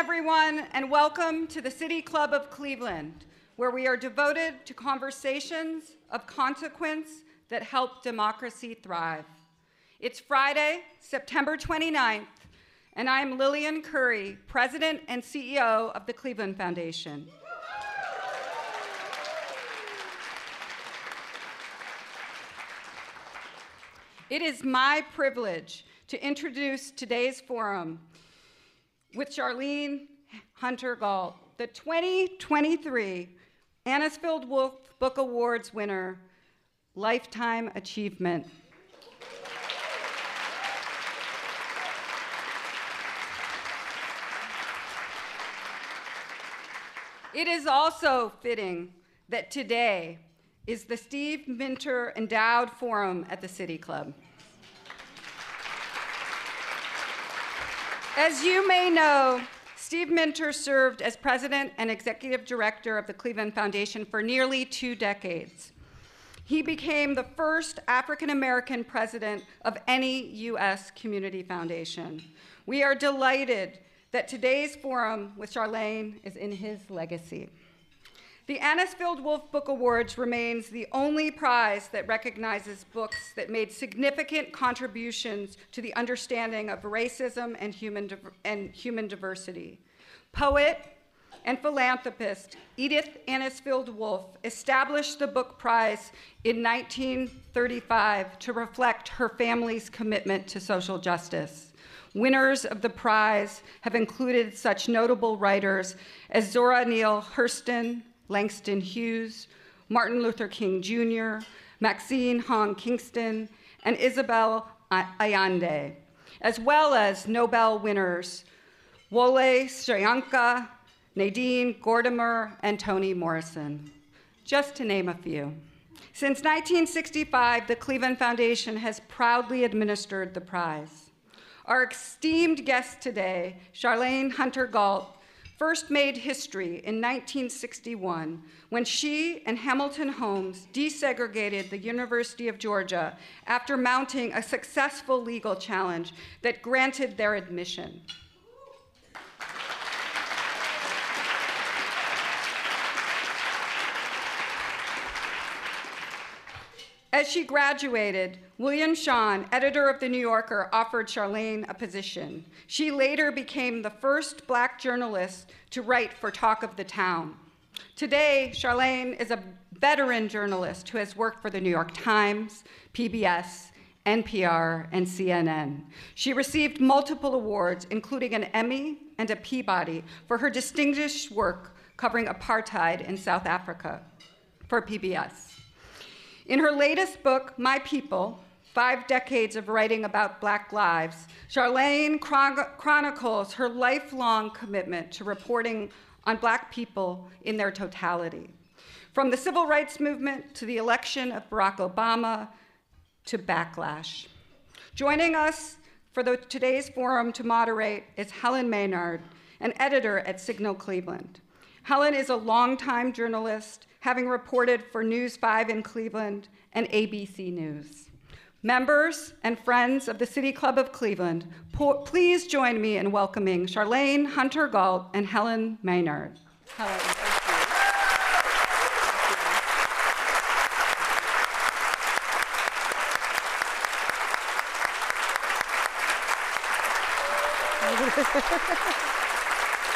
Everyone, and welcome to the City Club of Cleveland, where we are devoted to conversations of consequence that help democracy thrive. It's Friday, September 29th, and I'm Lillian Kuri, President and CEO of the Cleveland Foundation. It is my privilege to introduce today's forum with Charlayne Hunter Gault, the 2023 Anisfield Wolf Book Awards winner, Lifetime Achievement. It is also fitting that today is the Steve Minter Endowed Forum at the City Club. As you may know, Steve Minter served as president and executive director of the Cleveland Foundation for nearly two decades. He became the first African American president of any U.S. community foundation. We are delighted that today's forum with Charlayne is in his legacy. The Anisfield Wolf Book Awards remains the only prize that recognizes books that made significant contributions to the understanding of racism and human, and human diversity. Poet and philanthropist Edith Anisfield Wolf established the book prize in 1935 to reflect her family's commitment to social justice. Winners of the prize have included such notable writers as Zora Neale Hurston, Langston Hughes, Martin Luther King Jr., Maxine Hong Kingston, and Isabel Allende, as well as Nobel winners Wole Soyinka, Nadine Gordimer, and Toni Morrison, just to name a few. Since 1965, the Cleveland Foundation has proudly administered the prize. Our esteemed guest today, Charlayne Hunter Gault, first made history in 1961 when she and Hamilton Holmes desegregated the University of Georgia after mounting a successful legal challenge that granted their admission. As she graduated, William Shawn, editor of The New Yorker, offered Charlayne a position. She later became the first black journalist to write for Talk of the Town. Today, Charlayne is a veteran journalist who has worked for The New York Times, PBS, NPR, and CNN. She received multiple awards, including an Emmy and a Peabody, for her distinguished work covering apartheid in South Africa for PBS. In her latest book, My People Five Decades of Writing About Black Lives, Charlayne chronicles her lifelong commitment to reporting on Black people in their totality. From the civil rights movement to the election of Barack Obama to backlash. Joining us for the, today's forum to moderate is Helen Maynard, an editor at Signal Cleveland. Helen is a longtime journalist having reported for News 5 in Cleveland and ABC News. Members and friends of the City Club of Cleveland, please join me in welcoming Charlayne Hunter Gault and Helen Maynard. Helen.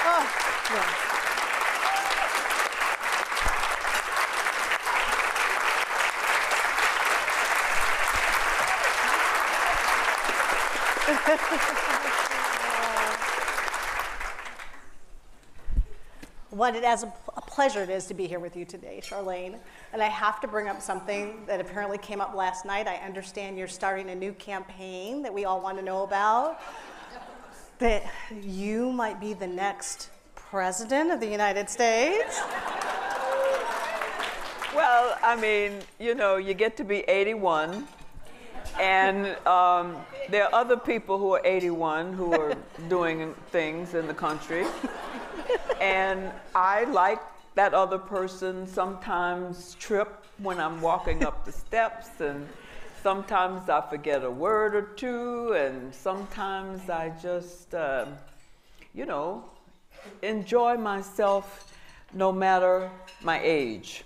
oh, yeah. What it as a, a, pleasure it is to be here with you today, Charlayne. And I have to bring up something that apparently came up last night. I understand you're starting a new campaign that we all want to know about. that you might be the next president of the United States? Well, I mean, you know, you get to be 81, and um, there are other people who are 81 who are doing things in the country. And I like that other person sometimes trip when I'm walking up the steps, and sometimes I forget a word or two, and sometimes I just, uh, you know, enjoy myself no matter my age.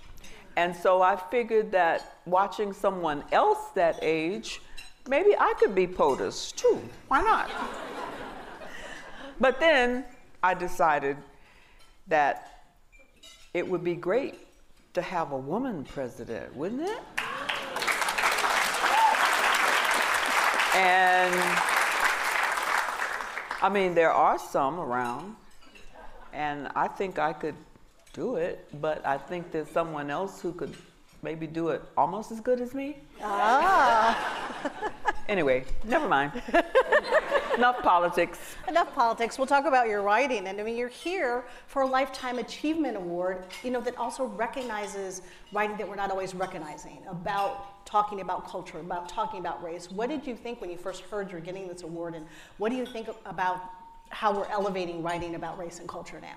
And so I figured that watching someone else that age, maybe I could be POTUS too. Why not? but then I decided that it would be great to have a woman president, wouldn't it? And I mean, there are some around, and I think I could do it, but I think there's someone else who could maybe do it almost as good as me. Ah. anyway, never mind. Enough politics. Enough politics. We'll talk about your writing. And I mean, you're here for a Lifetime Achievement Award, you know, that also recognizes writing that we're not always recognizing about talking about culture, about talking about race. What did you think when you first heard you're getting this award? And what do you think about how we're elevating writing about race and culture now?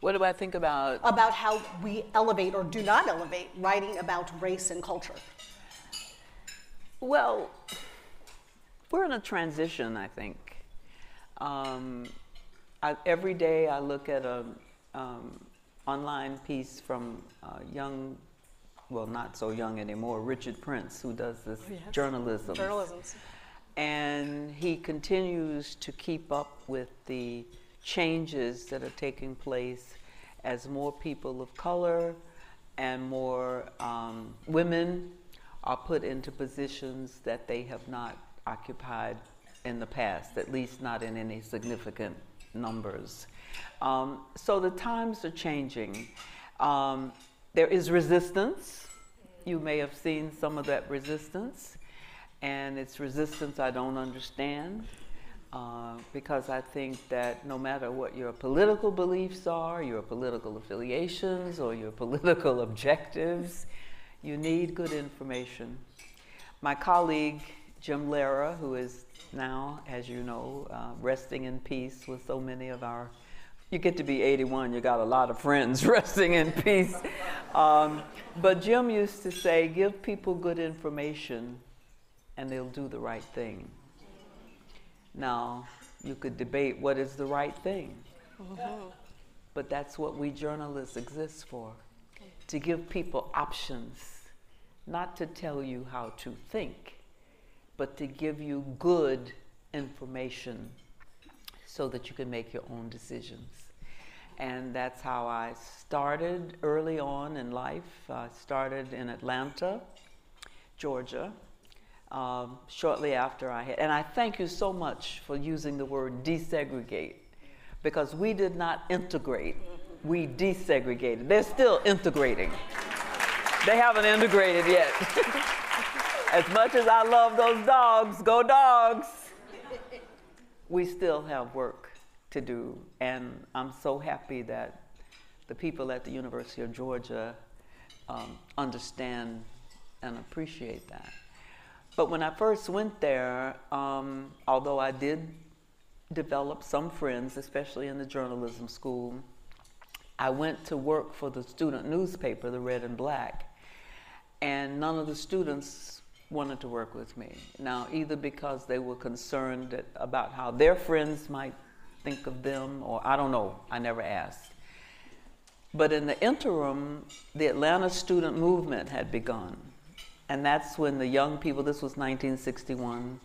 What do I think about? About how we elevate or do not elevate writing about race and culture. Well, we're in a transition, I think. Um, I, every day I look at an um, online piece from a young, well, not so young anymore, Richard Prince, who does this yes. journalism. Journalism. And he continues to keep up with the changes that are taking place as more people of color and more um, women are put into positions that they have not occupied in the past, at least not in any significant numbers. Um, so the times are changing. Um, there is resistance. You may have seen some of that resistance, and it's resistance I don't understand. Uh, because I think that no matter what your political beliefs are, your political affiliations, or your political objectives, you need good information. My colleague, Jim Lehrer, who is now, as you know, uh, resting in peace with so many of our you get to be 81, you got a lot of friends resting in peace. Um, but Jim used to say, give people good information and they'll do the right thing. Now, you could debate what is the right thing. But that's what we journalists exist for to give people options, not to tell you how to think, but to give you good information so that you can make your own decisions. And that's how I started early on in life. I started in Atlanta, Georgia, um, shortly after I had. And I thank you so much for using the word desegregate because we did not integrate, we desegregated. They're still integrating. They haven't integrated yet. as much as I love those dogs, go dogs, we still have work to do. And I'm so happy that the people at the University of Georgia um, understand and appreciate that. But when I first went there, um, although I did develop some friends, especially in the journalism school, I went to work for the student newspaper, the Red and Black, and none of the students wanted to work with me. Now, either because they were concerned about how their friends might think of them, or I don't know, I never asked. But in the interim, the Atlanta student movement had begun. And that's when the young people, this was 1961,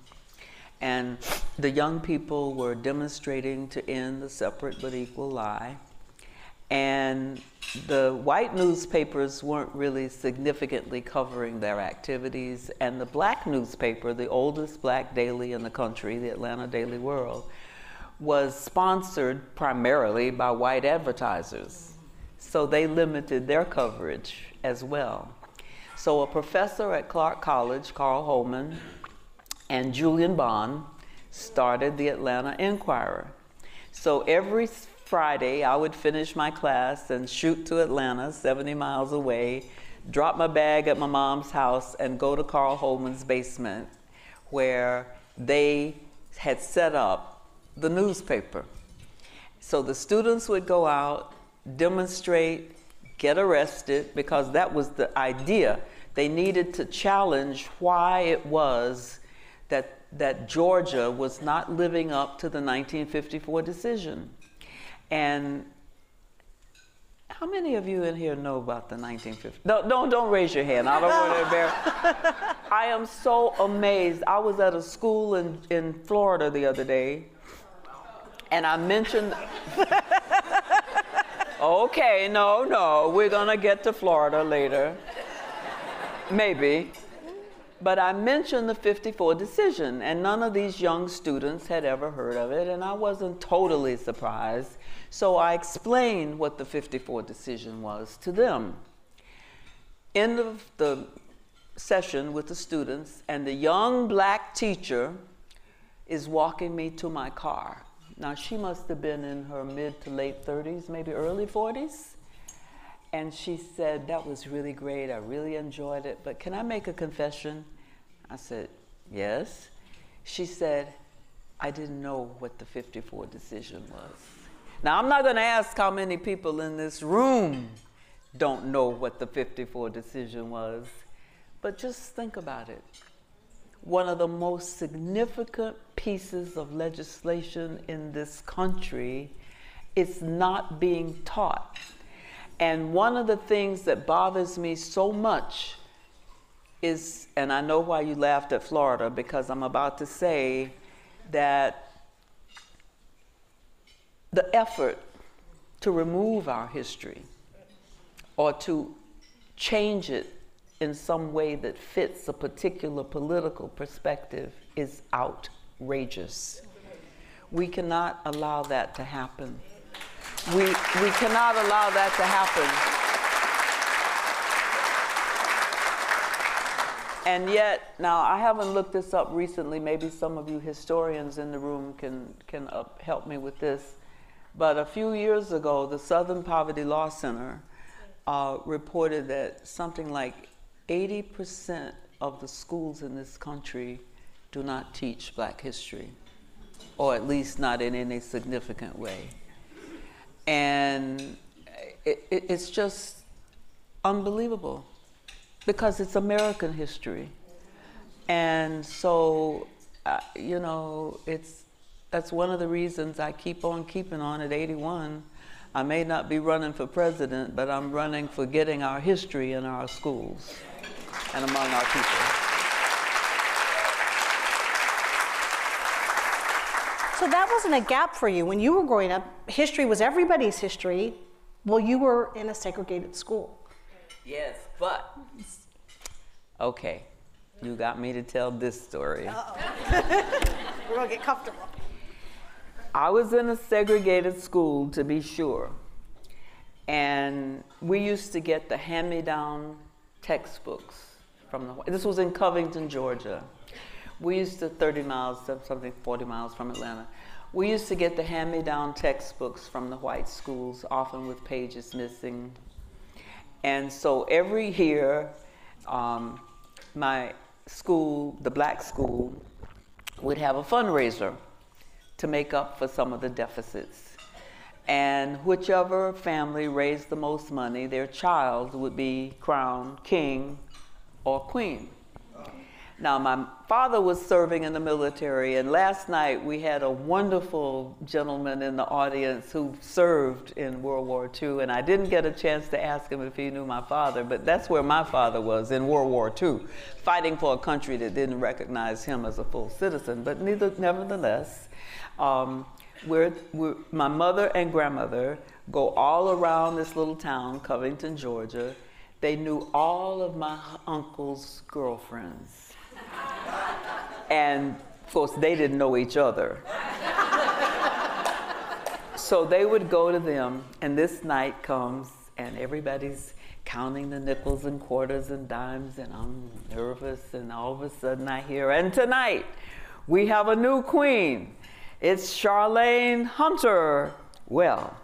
and the young people were demonstrating to end the separate but equal lie. And the white newspapers weren't really significantly covering their activities, and the black newspaper, the oldest black daily in the country, the Atlanta Daily World, was sponsored primarily by white advertisers. So they limited their coverage as well. So a professor at Clark College, Carl Holman, and Julian Bond started the Atlanta Inquirer. So every Friday, I would finish my class and shoot to Atlanta, 70 miles away, drop my bag at my mom's house, and go to Carl Holman's basement where they had set up the newspaper. So the students would go out, demonstrate, get arrested, because that was the idea. They needed to challenge why it was that, that Georgia was not living up to the 1954 decision. And how many of you in here know about the 1950s? No, don't, don't raise your hand. I don't want to embarrass. I am so amazed. I was at a school in, in Florida the other day, and I mentioned. okay, no, no, we're going to get to Florida later. Maybe. But I mentioned the 54 decision, and none of these young students had ever heard of it, and I wasn't totally surprised. So I explained what the 54 decision was to them. End of the session with the students, and the young black teacher is walking me to my car. Now, she must have been in her mid to late 30s, maybe early 40s. And she said, That was really great. I really enjoyed it. But can I make a confession? I said, Yes. She said, I didn't know what the 54 decision was. Now, I'm not going to ask how many people in this room don't know what the 54 decision was, but just think about it. One of the most significant pieces of legislation in this country is not being taught. And one of the things that bothers me so much is, and I know why you laughed at Florida, because I'm about to say that the effort to remove our history or to change it in some way that fits a particular political perspective is outrageous. We cannot allow that to happen. We, we cannot allow that to happen. And yet, now I haven't looked this up recently. Maybe some of you historians in the room can, can uh, help me with this. But a few years ago, the Southern Poverty Law Center uh, reported that something like 80% of the schools in this country do not teach black history, or at least not in any significant way. And it, it, it's just unbelievable because it's American history. And so, uh, you know, it's that's one of the reasons I keep on keeping on at 81. I may not be running for president, but I'm running for getting our history in our schools and among our people. So that wasn't a gap for you. When you were growing up, history was everybody's history. Well, you were in a segregated school. Yes, but okay, you got me to tell this story. we're gonna get comfortable. I was in a segregated school, to be sure. And we used to get the hand me down textbooks from the, this was in Covington, Georgia. We used to, 30 miles, something 40 miles from Atlanta. We used to get the hand me down textbooks from the white schools, often with pages missing. And so every year, um, my school, the black school, would have a fundraiser to make up for some of the deficits. And whichever family raised the most money, their child would be crowned king or queen. Now, my father was serving in the military, and last night we had a wonderful gentleman in the audience who served in World War II, and I didn't get a chance to ask him if he knew my father, but that's where my father was in World War II, fighting for a country that didn't recognize him as a full citizen. But neither, nevertheless, um, we're, we're, my mother and grandmother go all around this little town, Covington, Georgia. They knew all of my uncle's girlfriends. and of course, they didn't know each other. so they would go to them, and this night comes, and everybody's counting the nickels and quarters and dimes, and I'm nervous, and all of a sudden I hear, and tonight, We have a new queen. It's Charlayne Hunter. Well,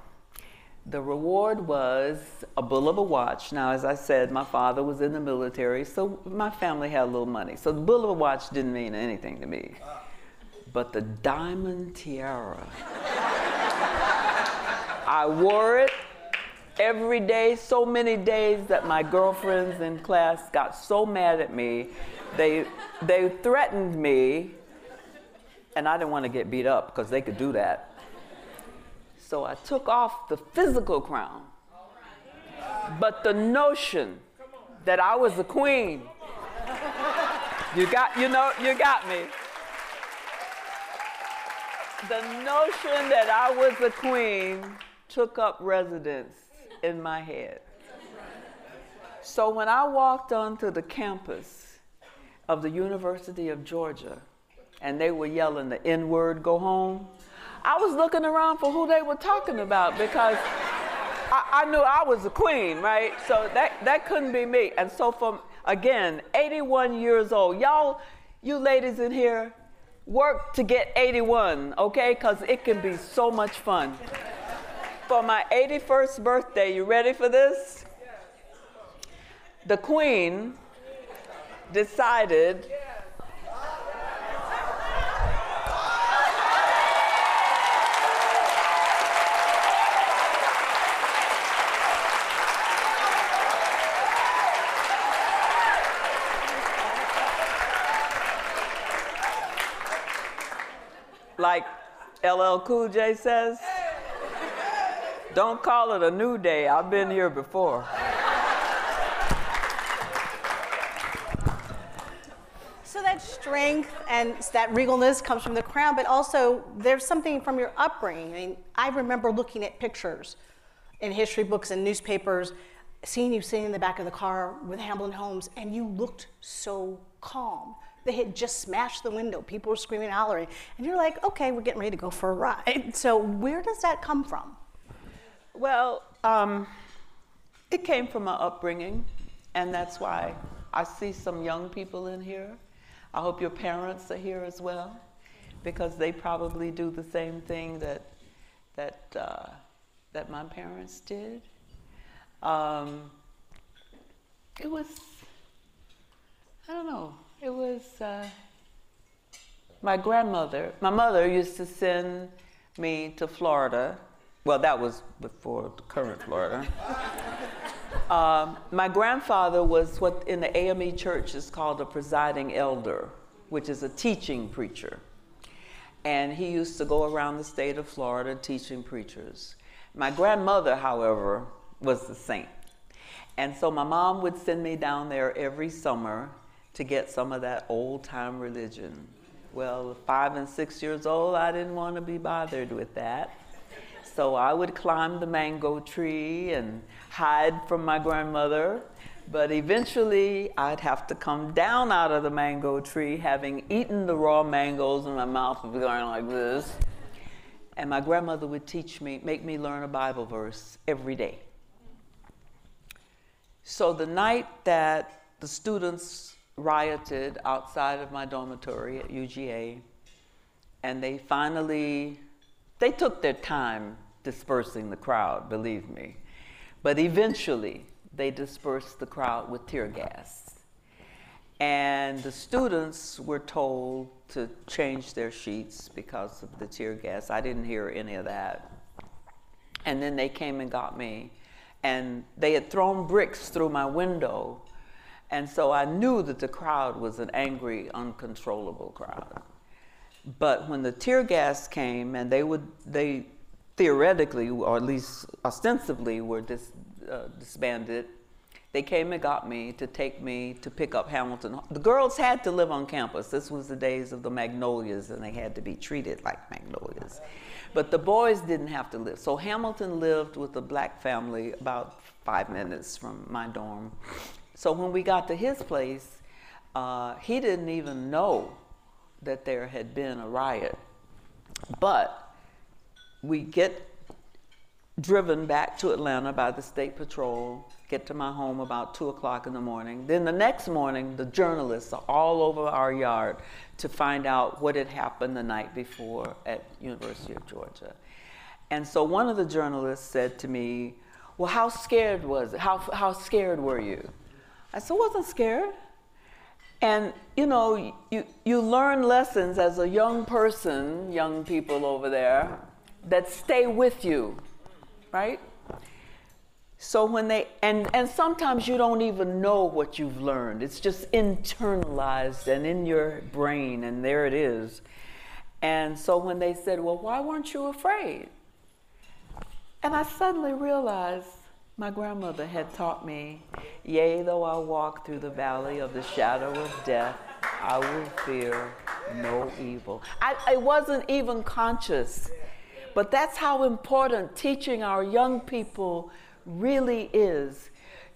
the reward was a Bulova watch. Now, as I said, my father was in the military, so my family had a little money. So the Bulova watch didn't mean anything to me. But the diamond tiara, I wore it every day, so many days that my girlfriends in class got so mad at me. They, they threatened me, and I didn't want to get beat up because they could do that. So I took off the physical crown. But the notion that I was a queen, you got, you know, you got me. The notion that I was a queen took up residence in my head. So when I walked onto the campus of the University of Georgia and they were yelling the N word, go home, I was looking around for who they were talking about because I, I, knew I was a queen, right? So that, that couldn't be me. And so from, again, 81 years old, y'all, you ladies in here, work to get 81, okay? Because it can be so much fun. For my 81st birthday, you ready for this? The queen decided like LL Cool J says, don't call it a new day. I've been here before. So that strength and that regalness comes from the crown, but also there's something from your upbringing. I mean, I remember looking at pictures in history books and newspapers, seeing you sitting in the back of the car with Hamilton Holmes, and you looked so calm. They had just smashed the window. People were screaming, hollering. And you're like, okay, we're getting ready to go for a ride. So, where does that come from? Well, um, it came from my upbringing, and that's why I see some young people in here. I hope your parents are here as well, because they probably do the same thing that that uh, that my parents did. Um, it was, I don't know. It was uh, my grandmother. My mother used to send me to Florida. Well, that was before the current Florida. um, my grandfather was what in the AME church is called a presiding elder, which is a teaching preacher. And he used to go around the state of Florida teaching preachers. My grandmother, however, was the saint. And so my mom would send me down there every summer to get some of that old time religion. Well, five and six years old, I didn't want to be bothered with that. So I would climb the mango tree and hide from my grandmother. But eventually, I'd have to come down out of the mango tree, having eaten the raw mangoes, and my mouth be going like this. And my grandmother would teach me, make me learn a Bible verse every day. So the night that the students rioted outside of my dormitory at UGA, and they finally, they took their time dispersing the crowd, believe me. But eventually, they dispersed the crowd with tear gas. And the students were told to change their sheets because of the tear gas. I didn't hear any of that. And then they came and got me. And they had thrown bricks through my window and so I knew that the crowd was an angry, uncontrollable crowd. But when the tear gas came and they would, they theoretically, or at least ostensibly, were dis, uh, disbanded, they came and got me to take me to pick up Hamilton. The girls had to live on campus. This was the days of the magnolias, and they had to be treated like magnolias. But the boys didn't have to live. So Hamilton lived with a black family about five minutes from my dorm. So when we got to his place, uh, he didn't even know that there had been a riot. But we get driven back to Atlanta by the state patrol, get to my home about two o'clock in the morning. Then the next morning, the journalists are all over our yard to find out what had happened the night before at University of Georgia. And so one of the journalists said to me, well, how scared was it? How, how scared were you? I said, wasn't scared. And you know, you, you learn lessons as a young person, young people over there, that stay with you, right? So when they, and, and sometimes you don't even know what you've learned. It's just internalized and in your brain, and there it is. And so when they said, Well, why weren't you afraid? And I suddenly realized my grandmother had taught me, Yea, though I walk through the valley of the shadow of death, I will fear no evil. I, I wasn't even conscious. But that's how important teaching our young people really is.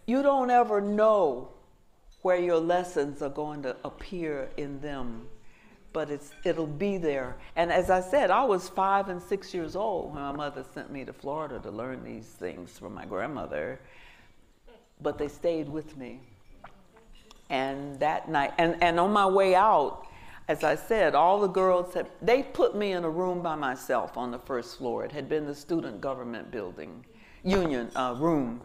You don't ever know where your lessons are going to appear in them, but it's, it'll be there. And as I said, I was five and six years old when my mother sent me to Florida to learn these things from my grandmother, but they stayed with me. And that night, and, and on my way out, as I said, all the girls had, they put me in a room by myself on the first floor. It had been the student government building union uh, room,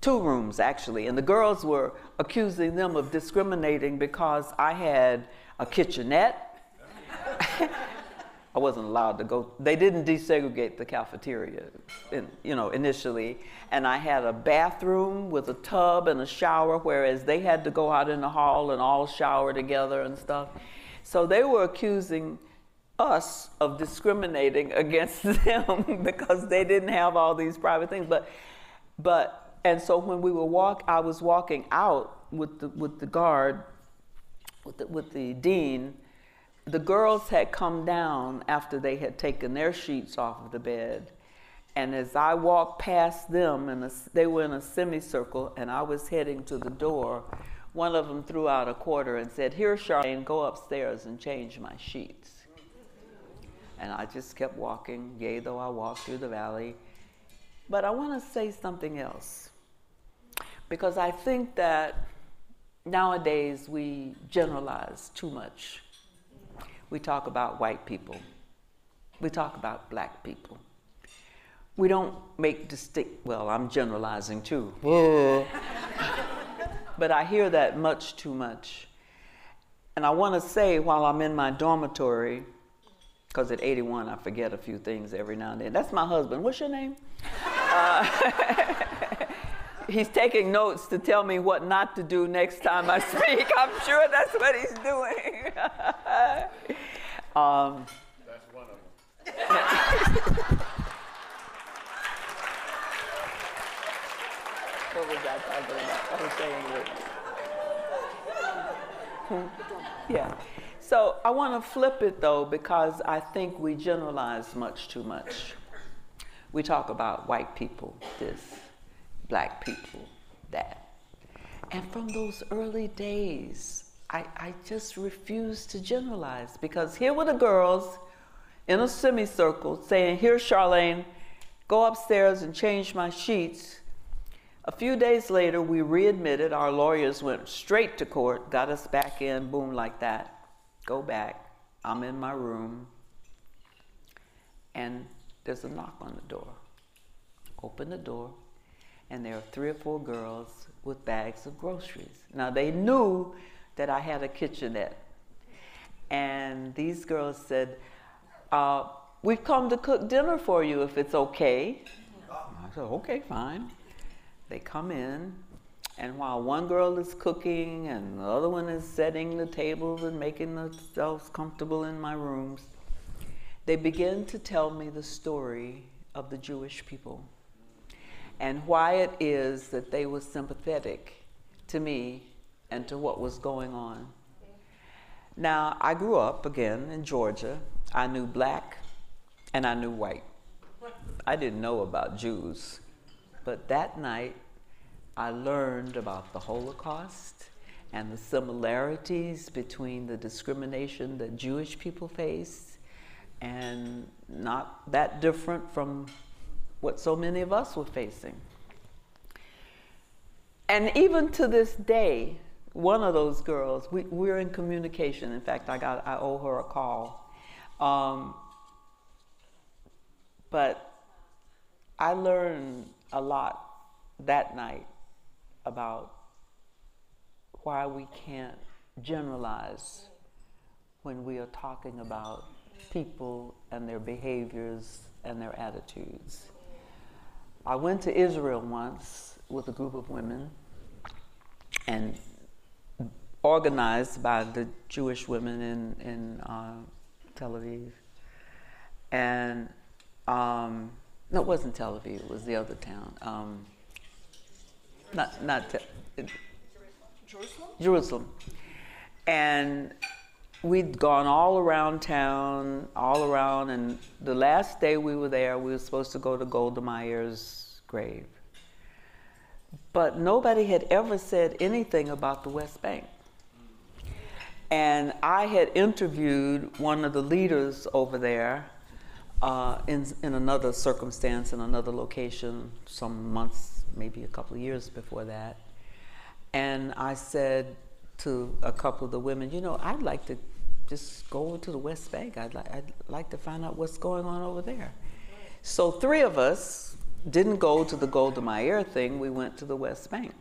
two rooms actually, and the girls were accusing them of discriminating because I had a kitchenette. I wasn't allowed to go. They didn't desegregate the cafeteria, in, you know, initially. And I had a bathroom with a tub and a shower, whereas they had to go out in the hall and all shower together and stuff. So they were accusing us of discriminating against them because they didn't have all these private things. But, but, and so when we were walk, I was walking out with the with the guard, with the, with the dean. The girls had come down after they had taken their sheets off of the bed, and as I walked past them, and they were in a semicircle, and I was heading to the door. One of them threw out a quarter and said, "Here, Charlayne, go upstairs and change my sheets." And I just kept walking, yea, though I walked through the valley. But I want to say something else. Because I think that nowadays we generalize too much. We talk about white people, we talk about black people. We don't make distinct, well, I'm generalizing too. but I hear that much too much. And I want to say while I'm in my dormitory, because at 81 I forget a few things every now and then. That's my husband. What's your name? Uh, he's taking notes to tell me what not to do next time I speak. I'm sure that's what he's doing. um, that's one of them. what was I talking about? I was saying it. yeah. So I want to flip it though, because I think we generalize much too much. We talk about white people, this, black people, that. And from those early days, I, I just refused to generalize because here were the girls in a semicircle saying, Here, Charlayne, go upstairs and change my sheets. A few days later, we readmitted. Our lawyers went straight to court, got us back in, boom, like that go back. I'm in my room, and there's a knock on the door. Open the door, and there are three or four girls with bags of groceries. Now, they knew that I had a kitchenette. And these girls said, uh, We've come to cook dinner for you if it's okay. I said, Okay, fine. They come in, and while one girl is cooking and the other one is setting the tables and making themselves comfortable in my rooms, they begin to tell me the story of the Jewish people and why it is that they were sympathetic to me and to what was going on. Now, I grew up again in Georgia. I knew black and I knew white. I didn't know about Jews. But that night, I learned about the Holocaust and the similarities between the discrimination that Jewish people face and not that different from what so many of us were facing. and even to this day, one of those girls, we, we're in communication. In fact, I got I owe her a call. Um, but I learned a lot that night about why we can't generalize when we are talking about people and their behaviors and their attitudes. I went to Israel once with a group of women and organized by the Jewish women in, in uh, Tel Aviv. And um, no, it wasn't Tel Aviv, it was the other town. Um, not, not Te- Jerusalem? Jerusalem. And we'd gone all around town, all around, and the last day we were there, we were supposed to go to Golda Meir's grave. But nobody had ever said anything about the West Bank. And I had interviewed one of the leaders over there uh, in, in another circumstance, in another location, some months, maybe a couple of years before that. And I said to a couple of the women, you know, I'd like to just go to the West Bank. I'd, li- I'd like to find out what's going on over there. So three of us didn't go to the Golda Meir thing. We went to the West Bank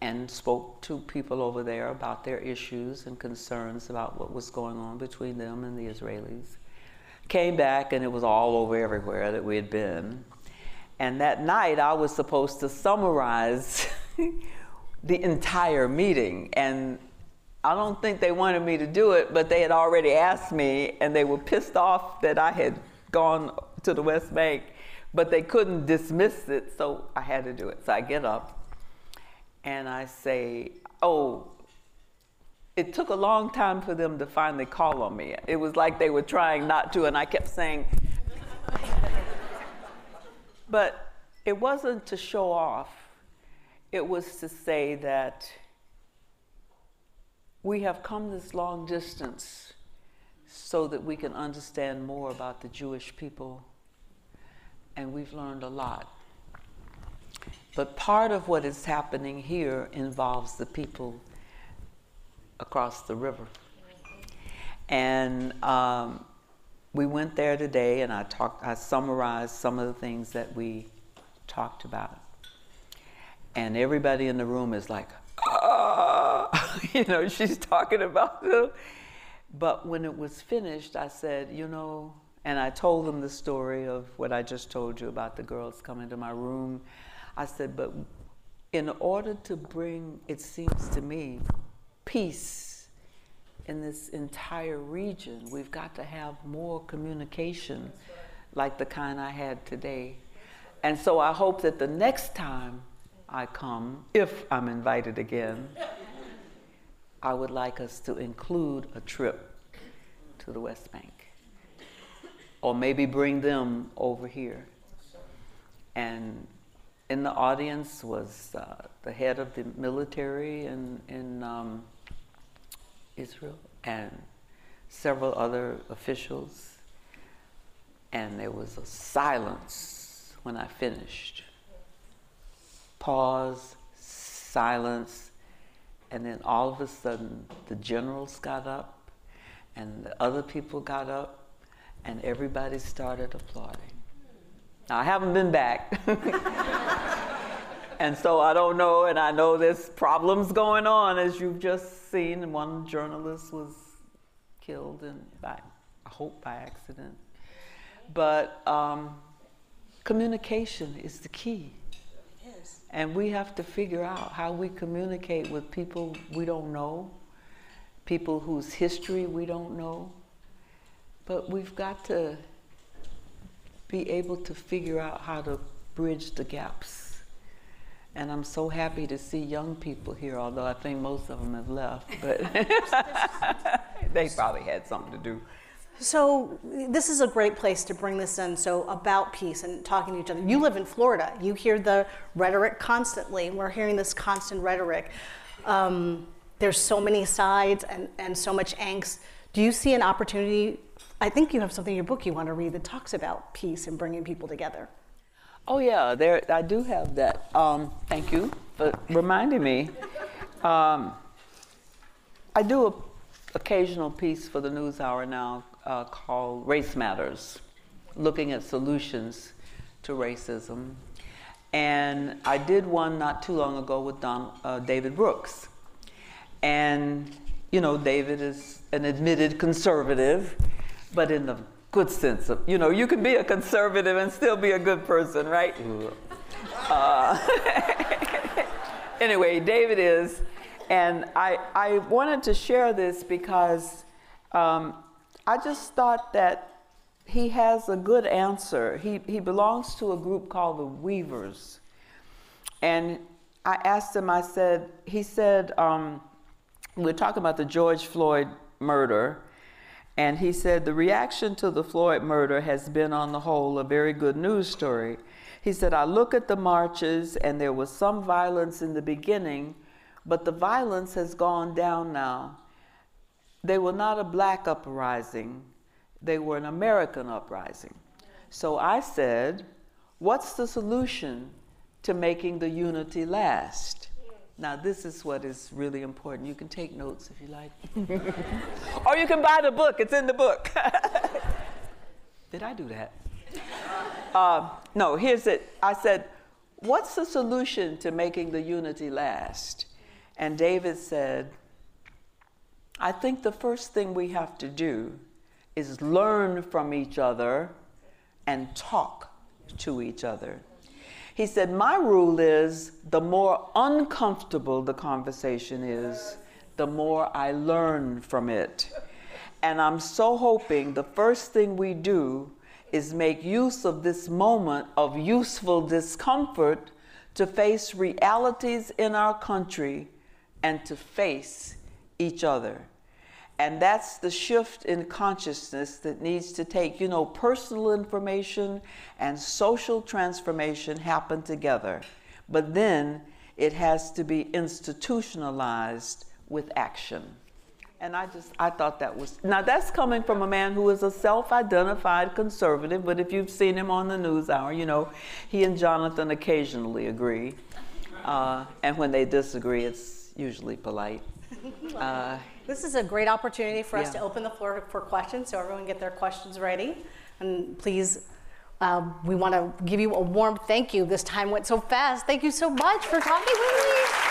and spoke to people over there about their issues and concerns about what was going on between them and the Israelis. Came back and it was all over everywhere that we had been. And that night I was supposed to summarize the entire meeting. And I don't think they wanted me to do it, but they had already asked me and they were pissed off that I had gone to the West Bank, but they couldn't dismiss it, so I had to do it. So I get up and I say, Oh, it took a long time for them to finally call on me. It was like they were trying not to, and I kept saying, but it wasn't to show off, it was to say that we have come this long distance so that we can understand more about the Jewish people, and we've learned a lot. But part of what is happening here involves the people across the river. And um, we went there today, and I talked. I summarized some of the things that we talked about. And everybody in the room is like, ah, you know, she's talking about them. But when it was finished, I said, you know, and I told them the story of what I just told you about the girls coming to my room. I said, but in order to bring, it seems to me, peace in this entire region, we've got to have more communication like the kind I had today. And so I hope that the next time I come, if I'm invited again, I would like us to include a trip to the West Bank. Or maybe bring them over here. And in the audience was uh, the head of the military in, in um, Israel and several other officials. And there was a silence when I finished. Pause, silence, and then all of a sudden the generals got up and the other people got up and everybody started applauding. Now, I haven't been back. and so I don't know, and I know there's problems going on, as you've just seen. One journalist was killed, and by, I hope by accident. But um, communication is the key. And we have to figure out how we communicate with people we don't know, people whose history we don't know. But we've got to be able to figure out how to bridge the gaps. And I'm so happy to see young people here, although I think most of them have left, but they probably had something to do. So this is a great place to bring this in. So about peace and talking to each other. You live in Florida. You hear the rhetoric constantly. We're hearing this constant rhetoric. Um, there's so many sides and, and so much angst. Do you see an opportunity? I think you have something in your book you want to read that talks about peace and bringing people together. Oh yeah, there I do have that. Um, thank you. for reminding me. Um, I do a occasional piece for the NewsHour now uh, called Race Matters, looking at solutions to racism. And I did one not too long ago with Don, uh, David Brooks. And, you know, David is an admitted conservative, but in the good sense of, you know, you can be a conservative and still be a good person, right? Uh, anyway, David is, and I, I wanted to share this because um, I just thought that he has a good answer. He, he belongs to a group called the Weavers. And I asked him, I said, he said, um, we we're talking about the George Floyd murder. And he said, the reaction to the Floyd murder has been, on the whole, a very good news story. He said, I look at the marches, and there was some violence in the beginning, but the violence has gone down now. They were not a black uprising, they were an American uprising. So I said, What's the solution to making the unity last? Now, this is what is really important. You can take notes if you like, or you can buy the book, it's in the book. Did I do that? Uh, no, here's it. I said, What's the solution to making the unity last? And David said, I think the first thing we have to do is learn from each other and talk to each other. He said, My rule is the more uncomfortable the conversation is, the more I learn from it. And I'm so hoping the first thing we do is make use of this moment of useful discomfort to face realities in our country and to face each other. And that's the shift in consciousness that needs to take, you know, personal information and social transformation happen together. But then it has to be institutionalized with action. And I just, I thought that was, now that's coming from a man who is a self identified conservative, but if you've seen him on the NewsHour, you know, he and Jonathan occasionally agree. Uh, and when they disagree, it's usually polite. Uh, this is a great opportunity for us Yeah. to open the floor for questions, so everyone get their questions ready. And please, uh, we want to give you a warm thank you. This time went so fast. Thank you so much for talking with me.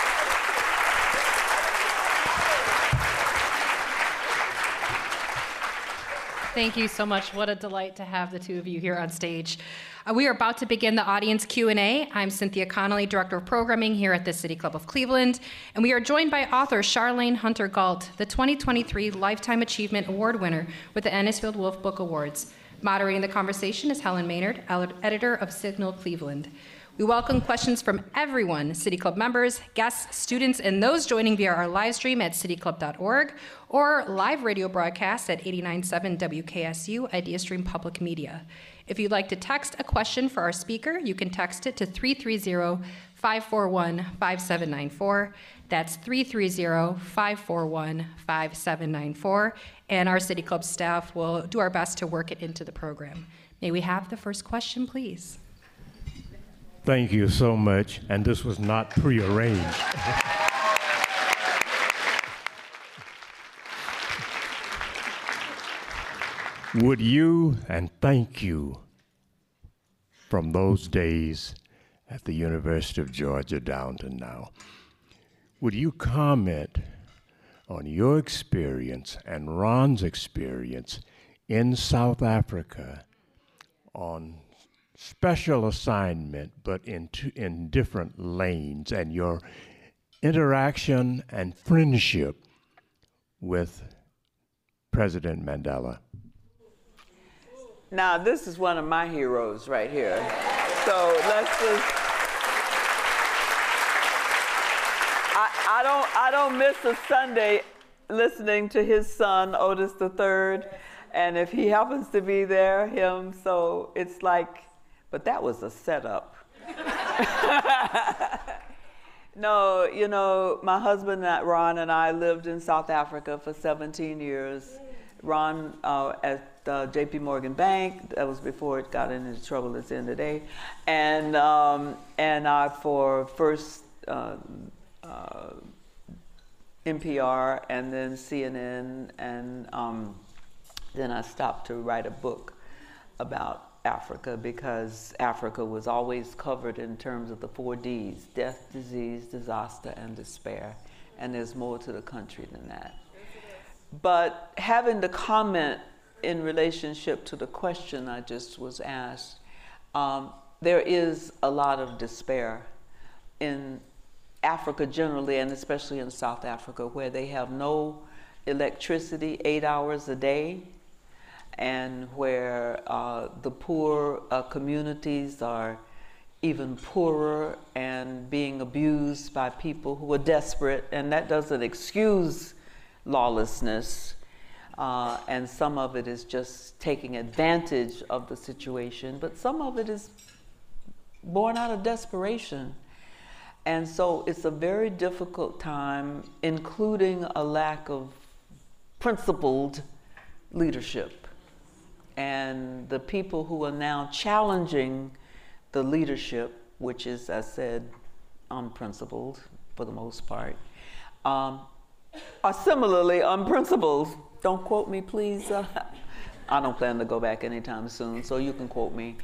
Thank you so much. What a delight to have the two of you here on stage. Uh, we are about to begin the audience Q&A. I'm Cynthia Connolly, Director of Programming here at the City Club of Cleveland, and we are joined by author Charlayne Hunter Gault, the 2023 Lifetime Achievement Award winner with the Anisfield Wolf Book Awards. Moderating the conversation is Helen Maynard, editor of Signal Cleveland. We welcome questions from everyone City Club members, guests, students, and those joining via our live stream at cityclub.org or live radio broadcast at 897 WKSU IdeaStream Public Media. If you'd like to text a question for our speaker, you can text it to 330 541 5794. That's 330 541 5794. And our City Club staff will do our best to work it into the program. May we have the first question, please? Thank you so much. And this was not prearranged. Would you, and thank you from those days at the University of Georgia down to now, would you comment on your experience and Ron's experience in South Africa on special assignment, but in, two, in different lanes, and your interaction and friendship with President Mandela. Now, this is one of my heroes right here. So let's just. I, I don't I don't miss a Sunday listening to his son Otis III, and if he happens to be there, him. So it's like, but that was a setup. no, you know, my husband Ron and I lived in South Africa for 17 years. Ron uh, at uh, J.P. Morgan Bank. That was before it got into trouble at the end of the day, and um, and I for first uh, uh, NPR and then CNN, and um, then I stopped to write a book about Africa because Africa was always covered in terms of the four D's death, disease, disaster, and despair. And there's more to the country than that. But having the comment in relationship to the question I just was asked, um, there is a lot of despair in Africa generally, and especially in South Africa, where they have no electricity eight hours a day, and where uh, the poor uh, communities are even poorer and being abused by people who are desperate, and that doesn't excuse lawlessness. Uh, and some of it is just taking advantage of the situation, but some of it is born out of desperation. And so it's a very difficult time, including a lack of principled leadership. And the people who are now challenging the leadership, which is, as I said, unprincipled for the most part, um, are similarly unprincipled. Don't quote me, please. I don't plan to go back anytime soon, so you can quote me.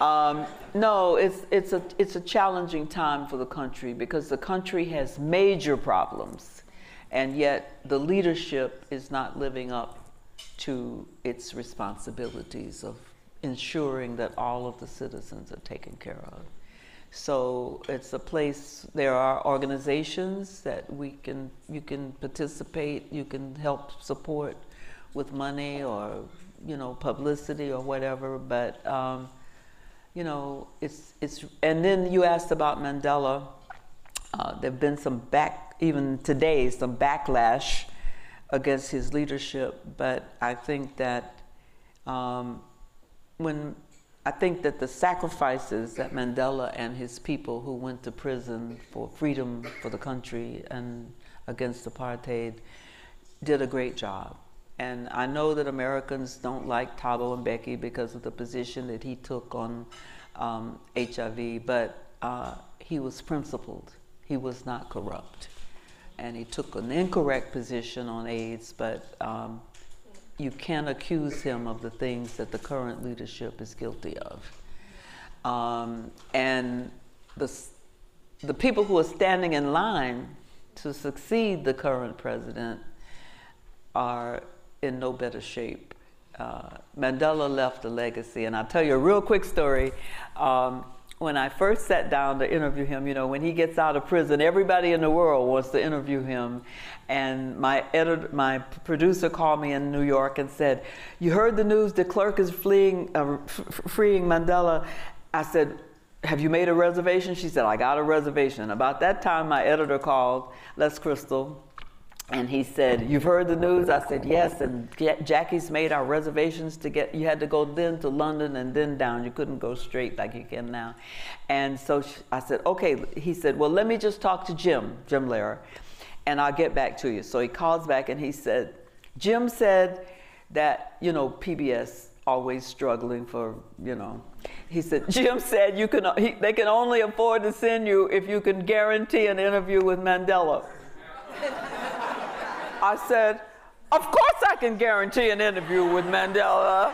Um, no, it's, it's, a, it's a challenging time for the country because the country has major problems, and yet the leadership is not living up to its responsibilities of ensuring that all of the citizens are taken care of. So it's a place, there are organizations that we can, you can participate, you can help support with money or you know, publicity or whatever, but, um, you know, it's, it's, and then you asked about Mandela. Uh, there have been some back, even today, some backlash against his leadership, but I think that um, when I think that the sacrifices that Mandela and his people who went to prison for freedom for the country and against apartheid did a great job. And I know that Americans don't like Thabo Mbeki because of the position that he took on um, HIV, but uh, he was principled. He was not corrupt. And he took an incorrect position on AIDS, but um, you can't accuse him of the things that the current leadership is guilty of. Um, and the, the people who are standing in line to succeed the current president are in no better shape. Uh, Mandela left a legacy, and I'll tell you a real quick story. Um, when I first sat down to interview him, you know, when he gets out of prison, everybody in the world wants to interview him. And my editor, my producer called me in New York and said, "You heard the news? De Klerk is fleeing, uh, freeing Mandela." I said, "Have you made a reservation?" She said, "I got a reservation." About that time, my editor called Les Crystal and he said, You've heard the news? I said, Yes. And Jackie's made our reservations to get, you had to go then to London and then down. You couldn't go straight like you can now. And so I said, Okay. He said, Well, let me just talk to Jim, Jim Lehrer, and I'll get back to you. So he calls back and he said, Jim said that, you know, PBS always struggling for, you know. He said, Jim said you can, he, they can only afford to send you if you can guarantee an interview with Mandela. I said, Of course I can guarantee an interview with Mandela.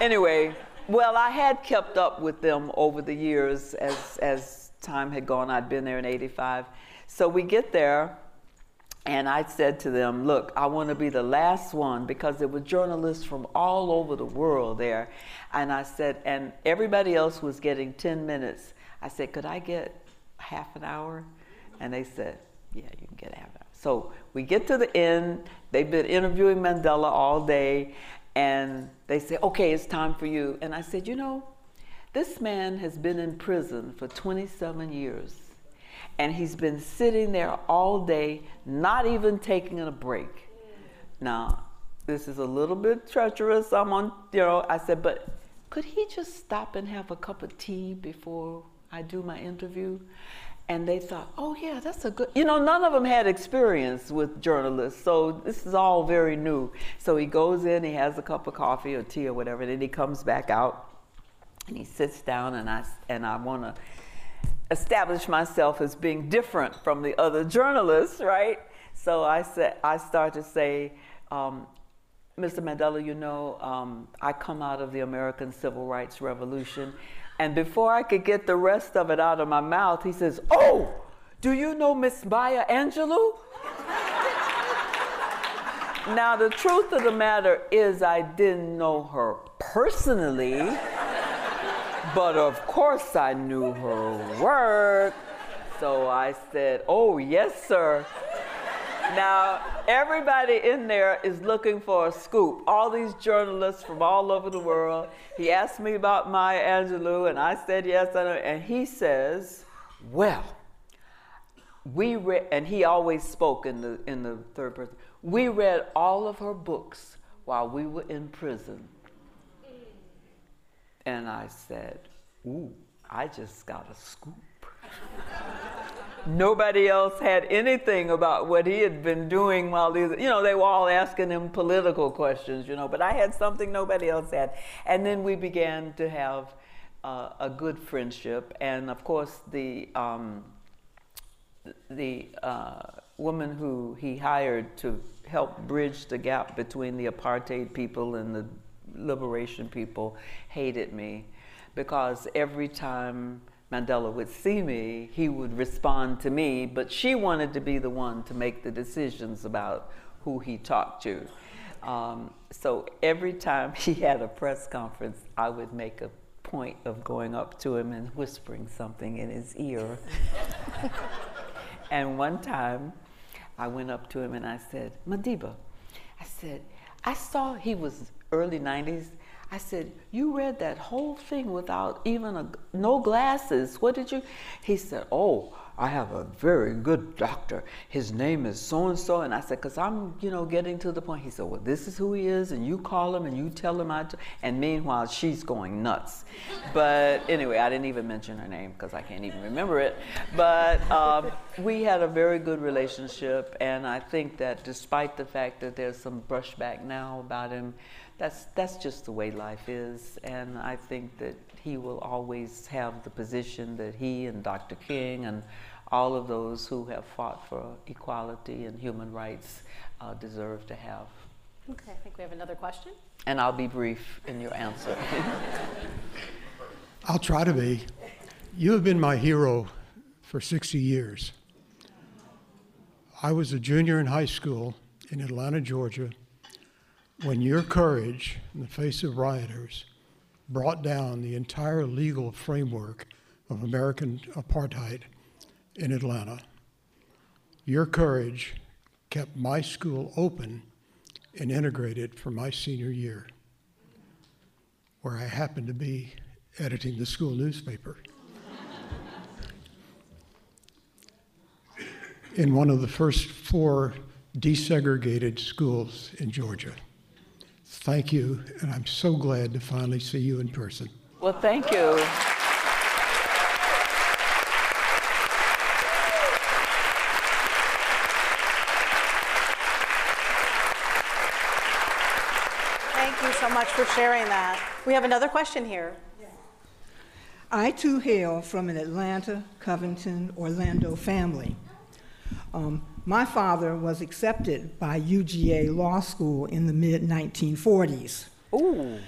Anyway, well, I had kept up with them over the years as, as time had gone. I'd been there in 85. So we get there, and I said to them, Look, I want to be the last one because there were journalists from all over the world there. And I said, and everybody else was getting 10 minutes. I said, Could I get half an hour? And they said, Yeah, you can get half an hour. So we get to the end. They've been interviewing Mandela all day, and they say, okay, it's time for you. And I said, you know, this man has been in prison for 27 years, and he's been sitting there all day, not even taking a break. Now, this is a little bit treacherous. I'm on, you know, I said, but could he just stop and have a cup of tea before I do my interview? And they thought, oh yeah, that's a good. You know, none of them had experience with journalists, so this is all very new. So he goes in, he has a cup of coffee or tea or whatever, then he comes back out, and he sits down, and I and I want to establish myself as being different from the other journalists, right? So I said, I start to say, um, Mr. Mandela, you know, um, I come out of the American Civil Rights Revolution, and before I could get the rest of it out of my mouth, he says, "Oh, do you know Miss Maya Angelou?" now, the truth of the matter is, I didn't know her personally, but of course I knew her work. So I said, Oh, yes, sir. Now, everybody in there is looking for a scoop. All these journalists from all over the world. He asked me about Maya Angelou, and I said yes. And he says, Well, we read, and he always spoke in the, in the third person. We read all of her books while we were in prison. And I said, Ooh, I just got a scoop. Nobody else had anything about what he had been doing while these, you know, they were all asking him political questions, you know, but I had something nobody else had. And then we began to have uh, a good friendship. And of course, the, um, the uh, woman who he hired to help bridge the gap between the apartheid people and the liberation people hated me because every time Mandela would see me, he would respond to me, but she wanted to be the one to make the decisions about who he talked to. Um, so every time he had a press conference, I would make a point of going up to him and whispering something in his ear. and one time, I went up to him and I said, Madiba, I said, I saw he was early 90s. I said, You read that whole thing without even a, no glasses. What did you? He said, Oh, I have a very good doctor. His name is so and so. And I said, Because I'm, you know, getting to the point. He said, Well, this is who he is. And you call him and you tell him I. T-. And meanwhile, she's going nuts. But anyway, I didn't even mention her name because I can't even remember it. But um, we had a very good relationship. And I think that despite the fact that there's some brushback now about him, that's that's just the way life is, and I think that he will always have the position that he and Dr. King and all of those who have fought for equality and human rights uh, deserve to have. Okay, I think we have another question. And I'll be brief in your answer. I'll try to be. You have been my hero for 60 years. I was a junior in high school in Atlanta, Georgia when your courage in the face of rioters brought down the entire legal framework of American apartheid in Atlanta, your courage kept my school open and integrated for my senior year, where I happened to be editing the school newspaper. in one of the first four desegregated schools in Georgia. Thank you, and I'm so glad to finally see you in person. Well, thank you. Thank you so much for sharing that. We have another question here. I too hail from an Atlanta, Covington, Orlando family. Um, my father was accepted by UGA Law School in the mid 1940s. Ooh.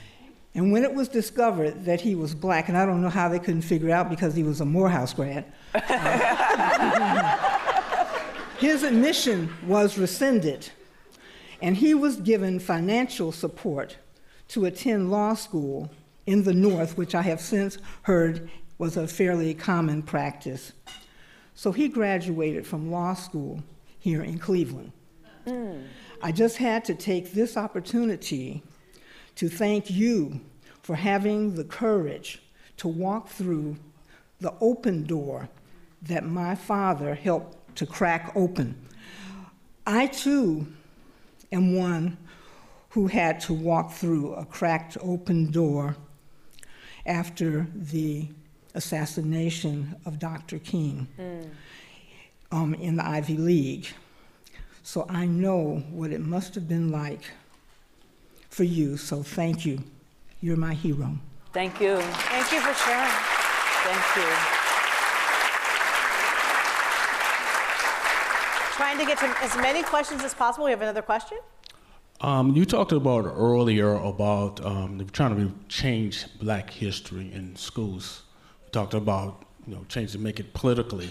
And when it was discovered that he was black, and I don't know how they couldn't figure out because he was a Morehouse grad, uh, his admission was rescinded, and he was given financial support to attend law school in the North, which I have since heard was a fairly common practice. So he graduated from law school here in Cleveland. Mm. I just had to take this opportunity to thank you for having the courage to walk through the open door that my father helped to crack open. I too am one who had to walk through a cracked open door after the assassination of Dr. King mm. um, in the Ivy League. So I know what it must have been like for you. So thank you. You're my hero. Thank you. Thank you for sharing. Thank you. Trying to get to as many questions as possible. We have another question. Um, you talked about earlier about um, trying to change black history in schools. Talked about you know change to make it politically.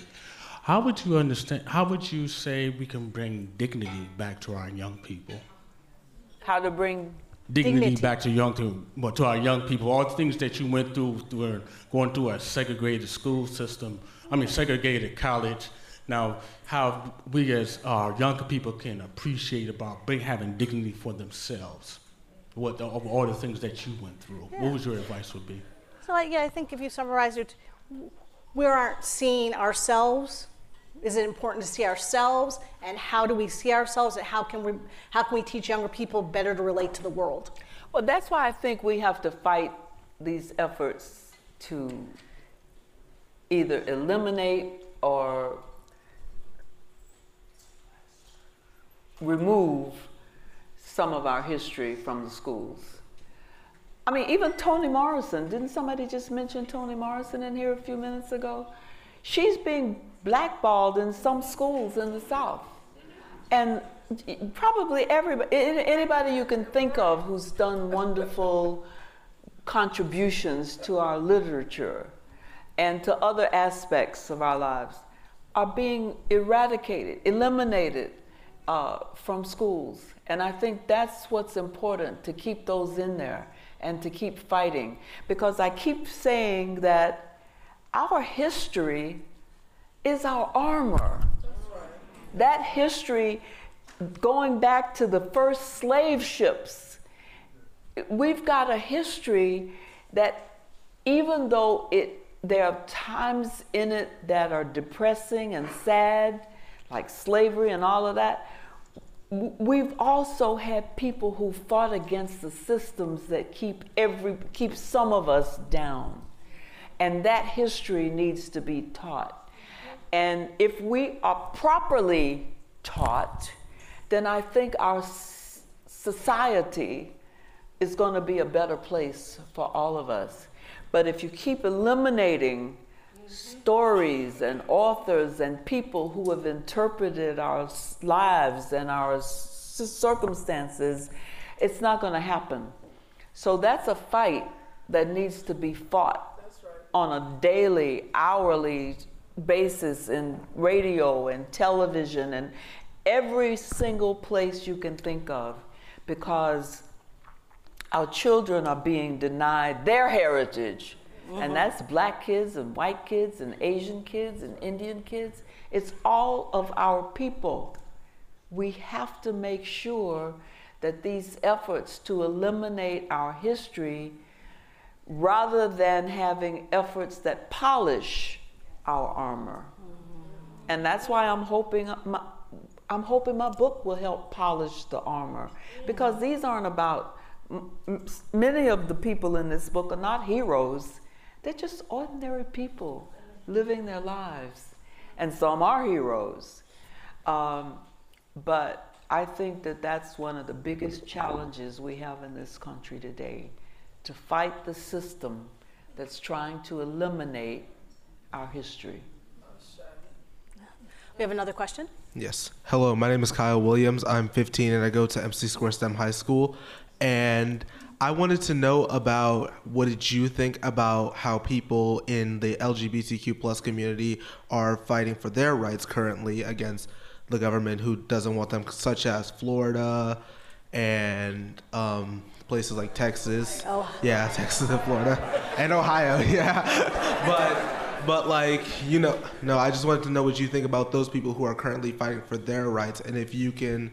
How would you understand? How would you say we can bring dignity back to our young people? How to bring dignity, Dignity. back to young to, well, to our young people. All the things that you went through, through going through a segregated school system. I mean, segregated college. Now, how we as our young people can appreciate about bring, having dignity for themselves. What of all the things that you went through. What would your advice would be? So, like, yeah, I think if you summarize it, we aren't seeing ourselves. Is it important to see ourselves, and how do we see ourselves, and how can we how can we teach younger people better to relate to the world? Well, that's why I think we have to fight these efforts to either eliminate or remove some of our history from the schools. I mean, even Toni Morrison, didn't somebody just mention Toni Morrison in here a few minutes ago? She's being blackballed in some schools in the South. And probably everybody, anybody you can think of who's done wonderful contributions to our literature and to other aspects of our lives are being eradicated, eliminated uh, from schools. And I think that's what's important to keep those in there and to keep fighting. Because I keep saying that our history is our armor. That history, going back to the first slave ships, we've got a history that even though it there are times in it that are depressing and sad, like slavery and all of that, we've also had people who fought against the systems that keep every keep some of us down. And that history needs to be taught. And if we are properly taught, then I think our society is going to be a better place for all of us. But if you keep eliminating stories and authors and people who have interpreted our lives and our s- circumstances, it's not going to happen. So that's a fight that needs to be fought on a daily, hourly basis in radio and television and every single place you can think of because our children are being denied their heritage. Mm-hmm. And that's black kids and white kids and Asian kids and Indian kids. It's all of our people. We have to make sure that these efforts to eliminate our history, rather than having efforts that polish our armor. Mm-hmm. And that's why I'm hoping my, I'm hoping my book will help polish the armor because these aren't about m- m- many of the people in this book are not heroes. They're just ordinary people living their lives. And some are heroes. Um, but I think that that's one of the biggest challenges we have in this country today to fight the system that's trying to eliminate our history. We have another question. Yes. Hello, my name is Kyle Williams. I'm 15 and I go to MC Square STEM High School. And I wanted to know about what did you think about how people in the LGBTQ plus community are fighting for their rights currently against the government who doesn't want them, such as Florida and um, places like Texas. Oh. Yeah, Texas and Florida and Ohio. Yeah, but but like you know, no, I just wanted to know what you think about those people who are currently fighting for their rights, and if you can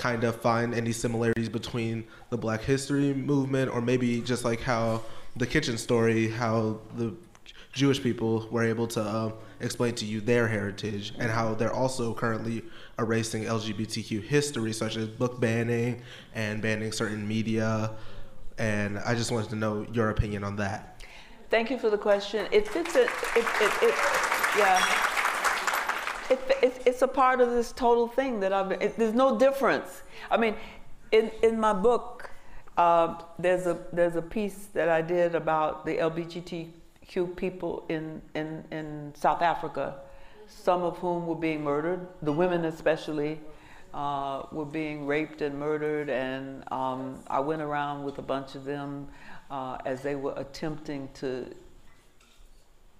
kind of find any similarities between the Black History movement, or maybe just like how the kitchen story, how the Jewish people were able to um, explain to you their heritage, and how they're also currently erasing LGBTQ history, such as book banning and banning certain media. And I just wanted to know your opinion on that. Thank you for the question. It fits it, it, it, it yeah. It, it, it's a part of this total thing that I've it, there's no difference. I mean, in, in my book, uh, there's, a, there's a piece that I did about the LGBTQ people in, in, in South Africa. some of whom were being murdered, the women especially. Uh, were being raped and murdered, and um, I went around with a bunch of them uh, as they were attempting to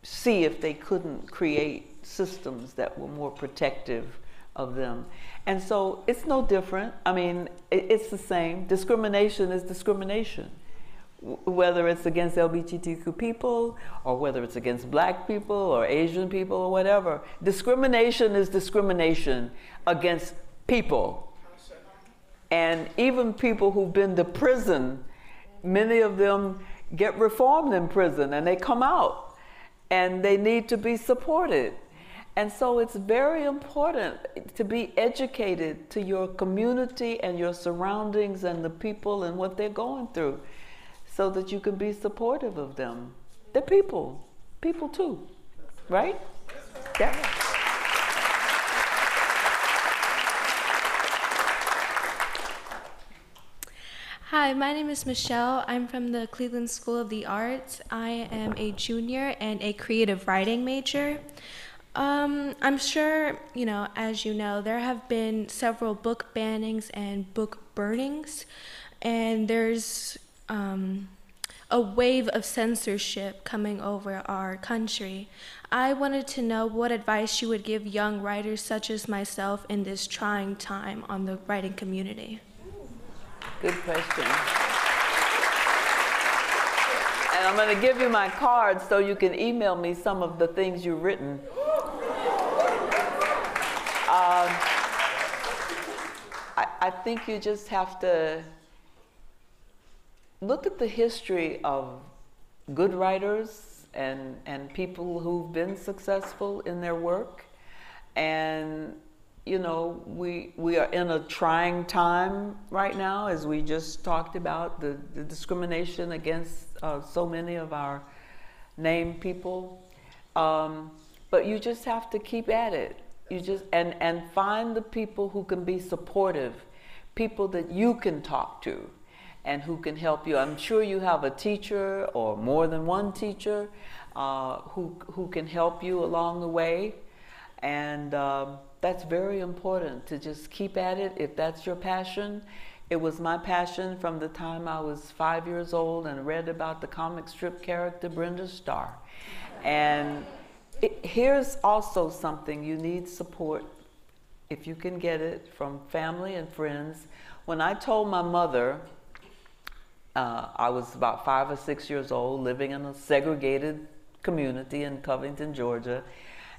see if they couldn't create systems that were more protective of them. And so it's no different. I mean, it's the same. Discrimination is discrimination. Whether it's against LGBTQ people, or whether it's against black people, or Asian people, or whatever. Discrimination is discrimination against people. And even people who've been to prison, many of them get reformed in prison and they come out and they need to be supported. And so it's very important to be educated to your community and your surroundings and the people and what they're going through so that you can be supportive of them. They're people, people too, right? Yeah. Hi, my name is Michelle. I'm from the Cleveland School of the Arts. I am a junior and a creative writing major. Um, I'm sure, you know, as you know, there have been several book bannings and book burnings, and there's um, a wave of censorship coming over our country. I wanted to know what advice you would give young writers such as myself in this trying time on the writing community. Good question. And I'm going to give you my card so you can email me some of the things you've written. Um, I, I think you just have to look at the history of good writers and, and people who've been successful in their work. And, you know, we, we are in a trying time right now, as we just talked about the, the discrimination against uh, so many of our named people. Um, but you just have to keep at it you just and and find the people who can be supportive people that you can talk to and who can help you. I'm sure you have a teacher or more than one teacher uh, who who can help you along the way. And um, that's very important to just keep at it. If that's your passion it was my passion from the time I was five years old and read about the comic strip character Brenda Starr. And it, here's also something you need support if you can get it from family and friends. When I told my mother, uh, I was about five or six years old, living in a segregated community in Covington, Georgia.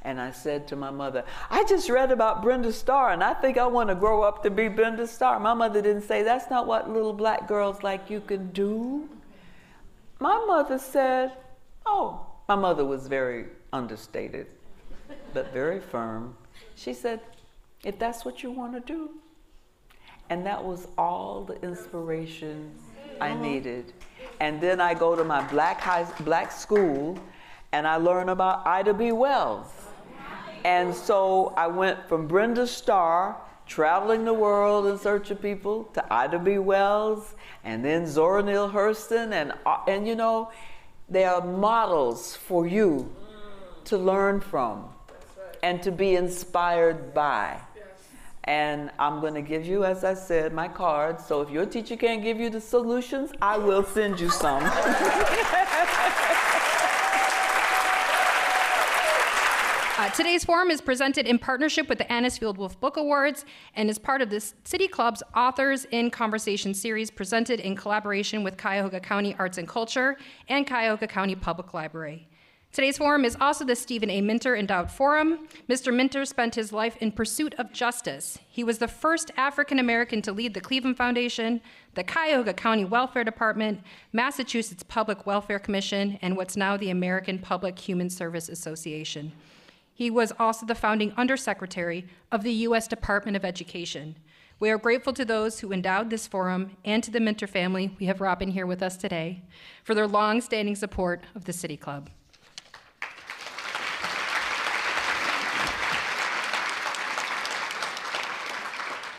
And I said to my mother, I just read about Brenda Starr and I think I want to grow up to be Brenda Starr. My mother didn't say, That's not what little black girls like you can do. My mother said, Oh, my mother was very understated, but very firm. She said, if that's what you want to do. And that was all the inspiration I needed. And then I go to my black high, black school and I learn about Ida B. Wells. And so I went from Brenda Starr, traveling the world in search of people, to Ida B. Wells, and then Zora Neale Hurston, and uh, and you know, they are models for you to learn from and to be inspired by. And I'm going to give you, as I said, my card. So if your teacher can't give you the solutions, I will send you some. Uh, today's forum is presented in partnership with the Anisfield Wolf Book Awards and is part of the City Club's Authors in Conversation series presented in collaboration with Cuyahoga County Arts and Culture and Cuyahoga County Public Library. Today's forum is also the Stephen A. Minter Endowed Forum. Mr. Minter spent his life in pursuit of justice. He was the first African American to lead the Cleveland Foundation, the Cuyahoga County Welfare Department, Massachusetts Public Welfare Commission, and what's now the American Public Human Service Association. He was also the founding undersecretary of the U.S. Department of Education. We are grateful to those who endowed this forum and to the Minter family, we have Robin here with us today, for their long standing support of the City Club.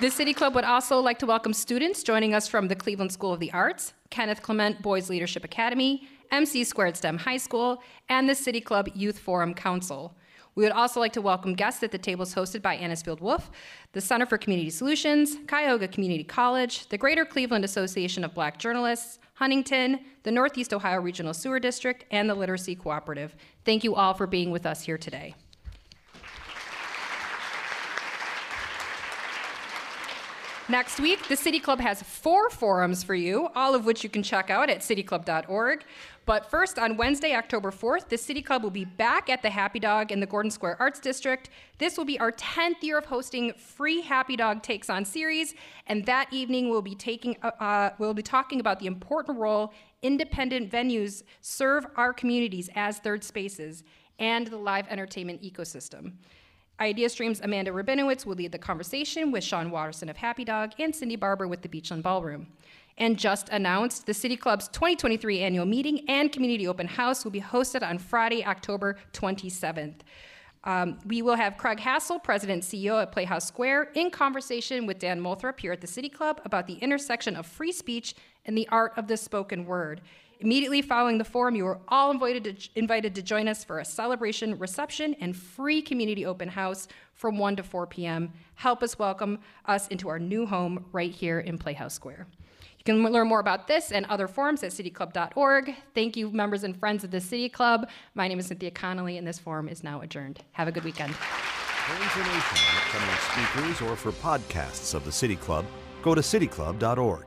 The City Club would also like to welcome students joining us from the Cleveland School of the Arts, Kenneth Clement Boys Leadership Academy, MC Squared STEM High School, and the City Club Youth Forum Council. We would also like to welcome guests at the tables hosted by Anisfield Wolf, the Center for Community Solutions, Cuyahoga Community College, the Greater Cleveland Association of Black Journalists, Huntington, the Northeast Ohio Regional Sewer District, and the Literacy Cooperative. Thank you all for being with us here today. Next week, the City Club has four forums for you, all of which you can check out at cityclub.org. But first, on Wednesday, October 4th, the City Club will be back at the Happy Dog in the Gordon Square Arts District. This will be our 10th year of hosting free Happy Dog Takes on series, and that evening we'll be taking uh, uh, we'll be talking about the important role independent venues serve our communities as third spaces and the live entertainment ecosystem. Idea Stream's Amanda Rabinowitz will lead the conversation with Sean Watterson of Happy Dog and Cindy Barber with the Beachland Ballroom. And just announced, the City Club's 2023 annual meeting and community open house will be hosted on Friday, October 27th. Um, we will have Craig Hassall, President CEO at Playhouse Square, in conversation with Dan Moulthrop here at the City Club about the intersection of free speech and the art of the spoken word. Immediately following the forum, you are all invited to, invited to join us for a celebration, reception, and free community open house from 1 to 4 p.m. Help us welcome us into our new home right here in Playhouse Square. You can learn more about this and other forums at cityclub.org. Thank you, members and friends of the City Club. My name is Cynthia Connolly, and this forum is now adjourned. Have a good weekend. For information on upcoming speakers or for podcasts of the City Club, go to cityclub.org.